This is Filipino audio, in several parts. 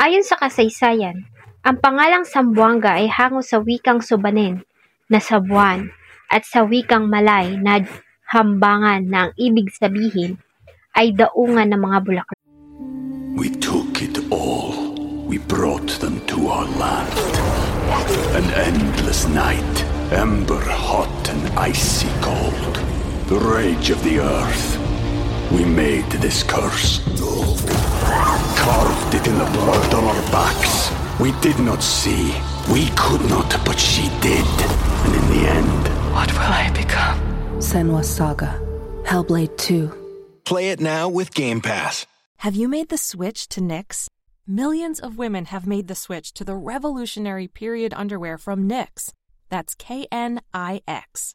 Ayon sa kasaysayan, ang pangalang Sambuanga ay hango sa wikang Subanen na Sabuan at sa wikang Malay na hambangan na ang ibig sabihin ay daungan ng mga bulaklak. we took it all. We brought them to our land. An endless night, ember hot and icy cold. The rage of the earth. We made this curse. Carved it in the blood on our backs. We did not see. We could not, but she did. And in the end, What will I become? Senwa Saga. Hellblade 2. Play it now with Game Pass. Have you made the switch to NYX? Millions of women have made the switch to the revolutionary period underwear from NYX. That's K N I X.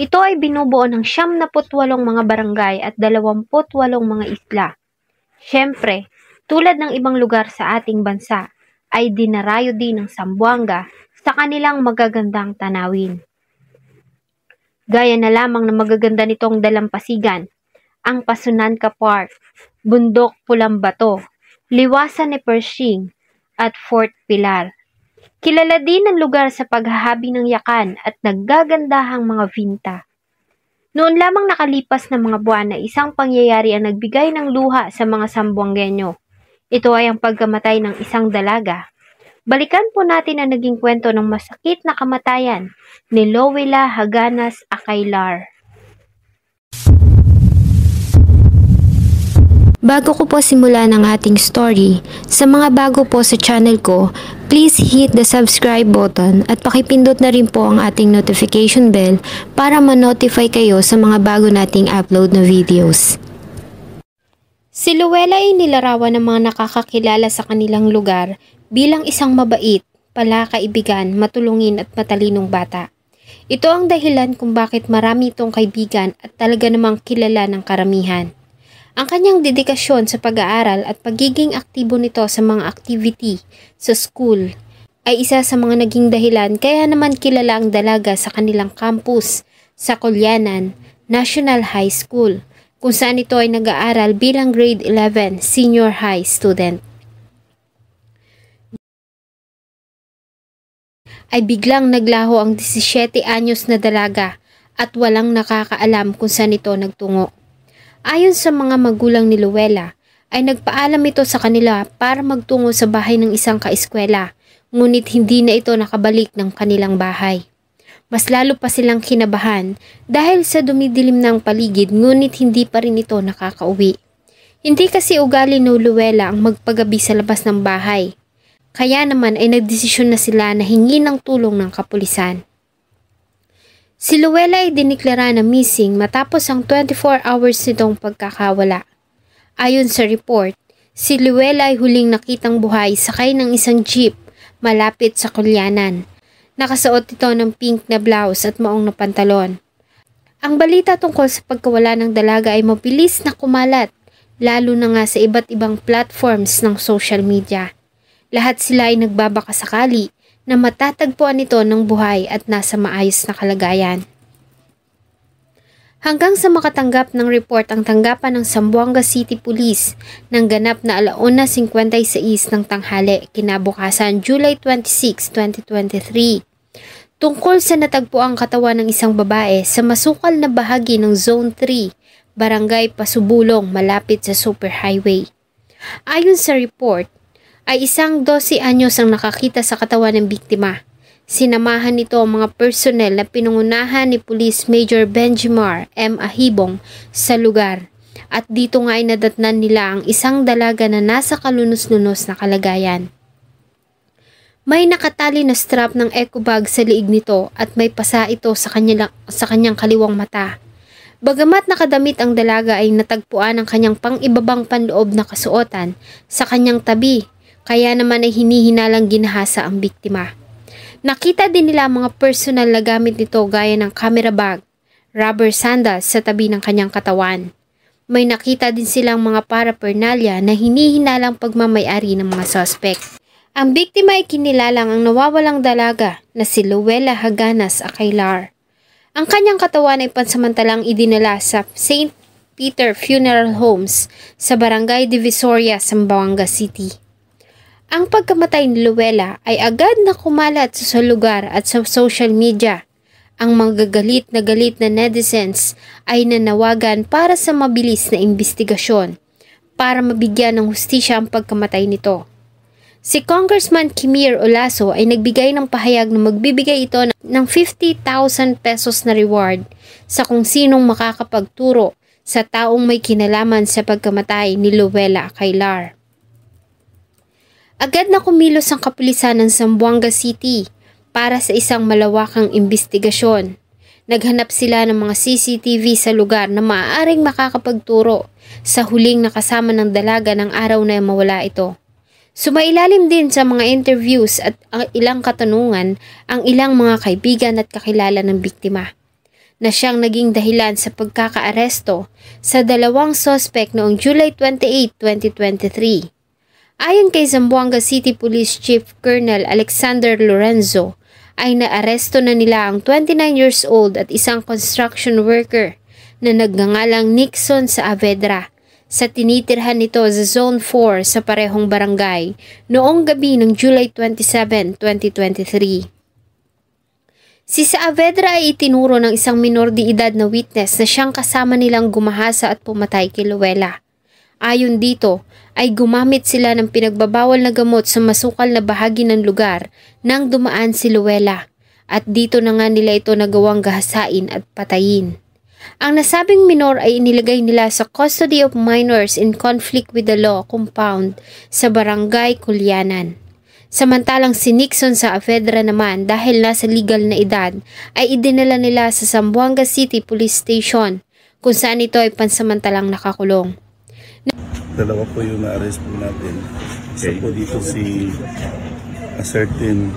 Ito ay binubuo ng 78 mga barangay at 28 mga isla. Siyempre, tulad ng ibang lugar sa ating bansa, ay dinarayo din ng Sambuanga sa kanilang magagandang tanawin. Gaya na lamang ng magaganda nitong dalampasigan, ang Pasunanca Park, Bundok Pulang Bato, Liwasan ni Pershing, at Fort Pilar. Kilala din ang lugar sa paghahabi ng yakan at naggagandahang mga vinta. Noon lamang nakalipas na mga buwan na isang pangyayari ang nagbigay ng luha sa mga Sambuangenyo. Ito ay ang pagkamatay ng isang dalaga. Balikan po natin ang naging kwento ng masakit na kamatayan ni Lowela Haganas Akailar. Bago ko po simulan ang ating story, sa mga bago po sa channel ko, please hit the subscribe button at pakipindot na rin po ang ating notification bell para ma-notify kayo sa mga bago nating upload na videos. Si Luella ay nilarawan ng mga nakakakilala sa kanilang lugar bilang isang mabait, palakaibigan, matulungin at matalinong bata. Ito ang dahilan kung bakit marami itong kaibigan at talaga namang kilala ng karamihan. Ang kanyang dedikasyon sa pag-aaral at pagiging aktibo nito sa mga activity sa school ay isa sa mga naging dahilan kaya naman kilala ang dalaga sa kanilang campus sa Kolyanan National High School kung saan ito ay nag-aaral bilang grade 11 senior high student. ay biglang naglaho ang 17 anyos na dalaga at walang nakakaalam kung saan ito nagtungo. Ayon sa mga magulang ni Luella, ay nagpaalam ito sa kanila para magtungo sa bahay ng isang kaeskwela, ngunit hindi na ito nakabalik ng kanilang bahay. Mas lalo pa silang kinabahan dahil sa dumidilim ng paligid ngunit hindi pa rin ito nakakauwi. Hindi kasi ugali ni Luella ang magpagabi sa labas ng bahay. Kaya naman ay nagdesisyon na sila na hingi ng tulong ng kapulisan. Si Luella ay diniklara na missing matapos ang 24 hours nitong pagkakawala. Ayon sa report, si Luella ay huling nakitang buhay sakay ng isang jeep malapit sa Kulyanan. Nakasuot ito ng pink na blouse at maong na pantalon. Ang balita tungkol sa pagkawala ng dalaga ay mabilis na kumalat, lalo na nga sa iba't ibang platforms ng social media. Lahat sila ay nagbabaka sakali na matatagpuan ito ng buhay at nasa maayos na kalagayan. Hanggang sa makatanggap ng report ang tanggapan ng Zamboanga City Police ng ganap na alauna 56 ng tanghali kinabukasan July 26, 2023 tungkol sa natagpuang katawan ng isang babae sa masukal na bahagi ng Zone 3, Barangay Pasubulong malapit sa Superhighway. Ayon sa report, ay isang 12 anyos ang nakakita sa katawan ng biktima. Sinamahan nito ang mga personnel na pinungunahan ni Police Major Benjimar M. Ahibong sa lugar. At dito nga ay nadatnan nila ang isang dalaga na nasa kalunos-lunos na kalagayan. May nakatali na strap ng eco bag sa liig nito at may pasa ito sa, kanya, sa kanyang kaliwang mata. Bagamat nakadamit ang dalaga ay natagpuan ang kanyang pang-ibabang panloob na kasuotan sa kanyang tabi kaya naman ay hinihinalang ginahasa ang biktima. Nakita din nila mga personal na gamit nito gaya ng camera bag, rubber sandals sa tabi ng kanyang katawan. May nakita din silang mga paraphernalia na hinihinalang pagmamayari ng mga suspect. Ang biktima ay kinilalang ang nawawalang dalaga na si Luella Haganas Akailar. Ang kanyang katawan ay pansamantalang idinala sa St. Peter Funeral Homes sa Barangay Divisoria, Zamboanga City. Ang pagkamatay ni Luella ay agad na kumalat sa lugar at sa social media. Ang mga galit na galit na netizens ay nanawagan para sa mabilis na investigasyon para mabigyan ng hustisya ang pagkamatay nito. Si Congressman Kimir Olaso ay nagbigay ng pahayag na magbibigay ito ng 50,000 pesos na reward sa kung sinong makakapagturo sa taong may kinalaman sa pagkamatay ni Luella Kailar. Agad na kumilos ang kapulisan ng Zamboanga City para sa isang malawakang investigasyon. Naghanap sila ng mga CCTV sa lugar na maaaring makakapagturo sa huling nakasama ng dalaga ng araw na mawala ito. Sumailalim din sa mga interviews at ilang katanungan ang ilang mga kaibigan at kakilala ng biktima na siyang naging dahilan sa pagkakaaresto sa dalawang sospek noong July 28, 2023. Ayon kay Zamboanga City Police Chief Colonel Alexander Lorenzo, ay naaresto na nila ang 29 years old at isang construction worker na nagngangalang Nixon sa Avedra sa tinitirhan nito sa Zone 4 sa parehong barangay noong gabi ng July 27, 2023. Si Saavedra ay itinuro ng isang minor de edad na witness na siyang kasama nilang gumahasa at pumatay kay Luella. Ayon dito, ay gumamit sila ng pinagbabawal na gamot sa masukal na bahagi ng lugar nang dumaan si Luella at dito na nga nila ito nagawang gahasain at patayin. Ang nasabing minor ay inilagay nila sa Custody of Minors in Conflict with the Law compound sa Barangay Kulyanan. Samantalang si Nixon sa Afedra naman dahil nasa legal na edad ay idinala nila sa Zamboanga City Police Station kung saan ito ay pansamantalang nakakulong. Dalawa po yung na-arrest po natin. Isa po dito si a certain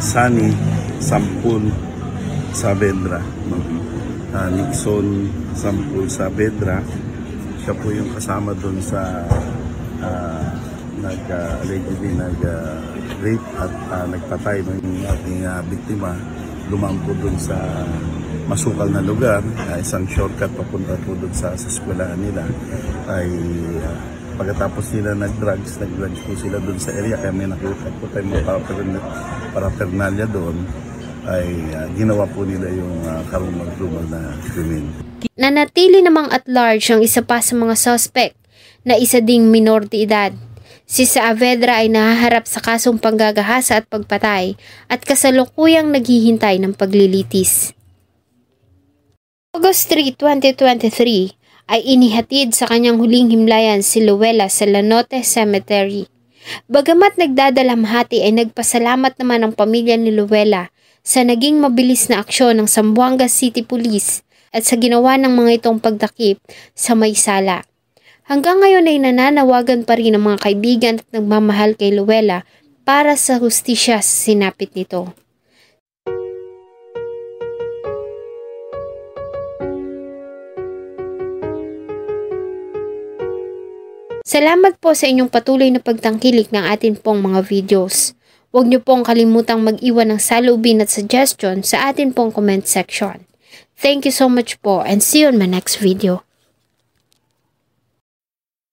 Sunny Sampul Saavedra. Uh, Nixon Sampul Saavedra. Siya po yung kasama doon sa uh, nag uh, allegedly nag uh, rape at uh, nagpatay ng ating uh, biktima lumampo doon sa masukal na lugar, uh, isang shortcut papunta po doon sa, sa eskwelahan nila ay uh, pagkatapos nila nag-drugs, nag-drugs po sila doon sa area kaya may nakita po tayong mga paraphernalia doon ay uh, ginawa po nila yung uh, karumag-rumag na krimen. Nanatili namang at large ang isa pa sa mga suspect na isa ding minor de edad Si Saavedra ay nahaharap sa kasong panggagahasa at pagpatay at kasalukuyang naghihintay ng paglilitis. August 3, 2023 ay inihatid sa kanyang huling himlayan si Luella sa Lanote Cemetery. Bagamat nagdadalamhati ay nagpasalamat naman ang pamilya ni Luella sa naging mabilis na aksyon ng Zamboanga City Police at sa ginawa ng mga itong pagdakip sa may sala. Hanggang ngayon ay nananawagan pa rin ang mga kaibigan at nagmamahal kay Luella para sa hustisya sa sinapit nito. Salamat po sa inyong patuloy na pagtangkilik ng atin pong mga videos. Huwag niyo pong kalimutang mag-iwan ng salubin at suggestion sa atin pong comment section. Thank you so much po and see you on my next video.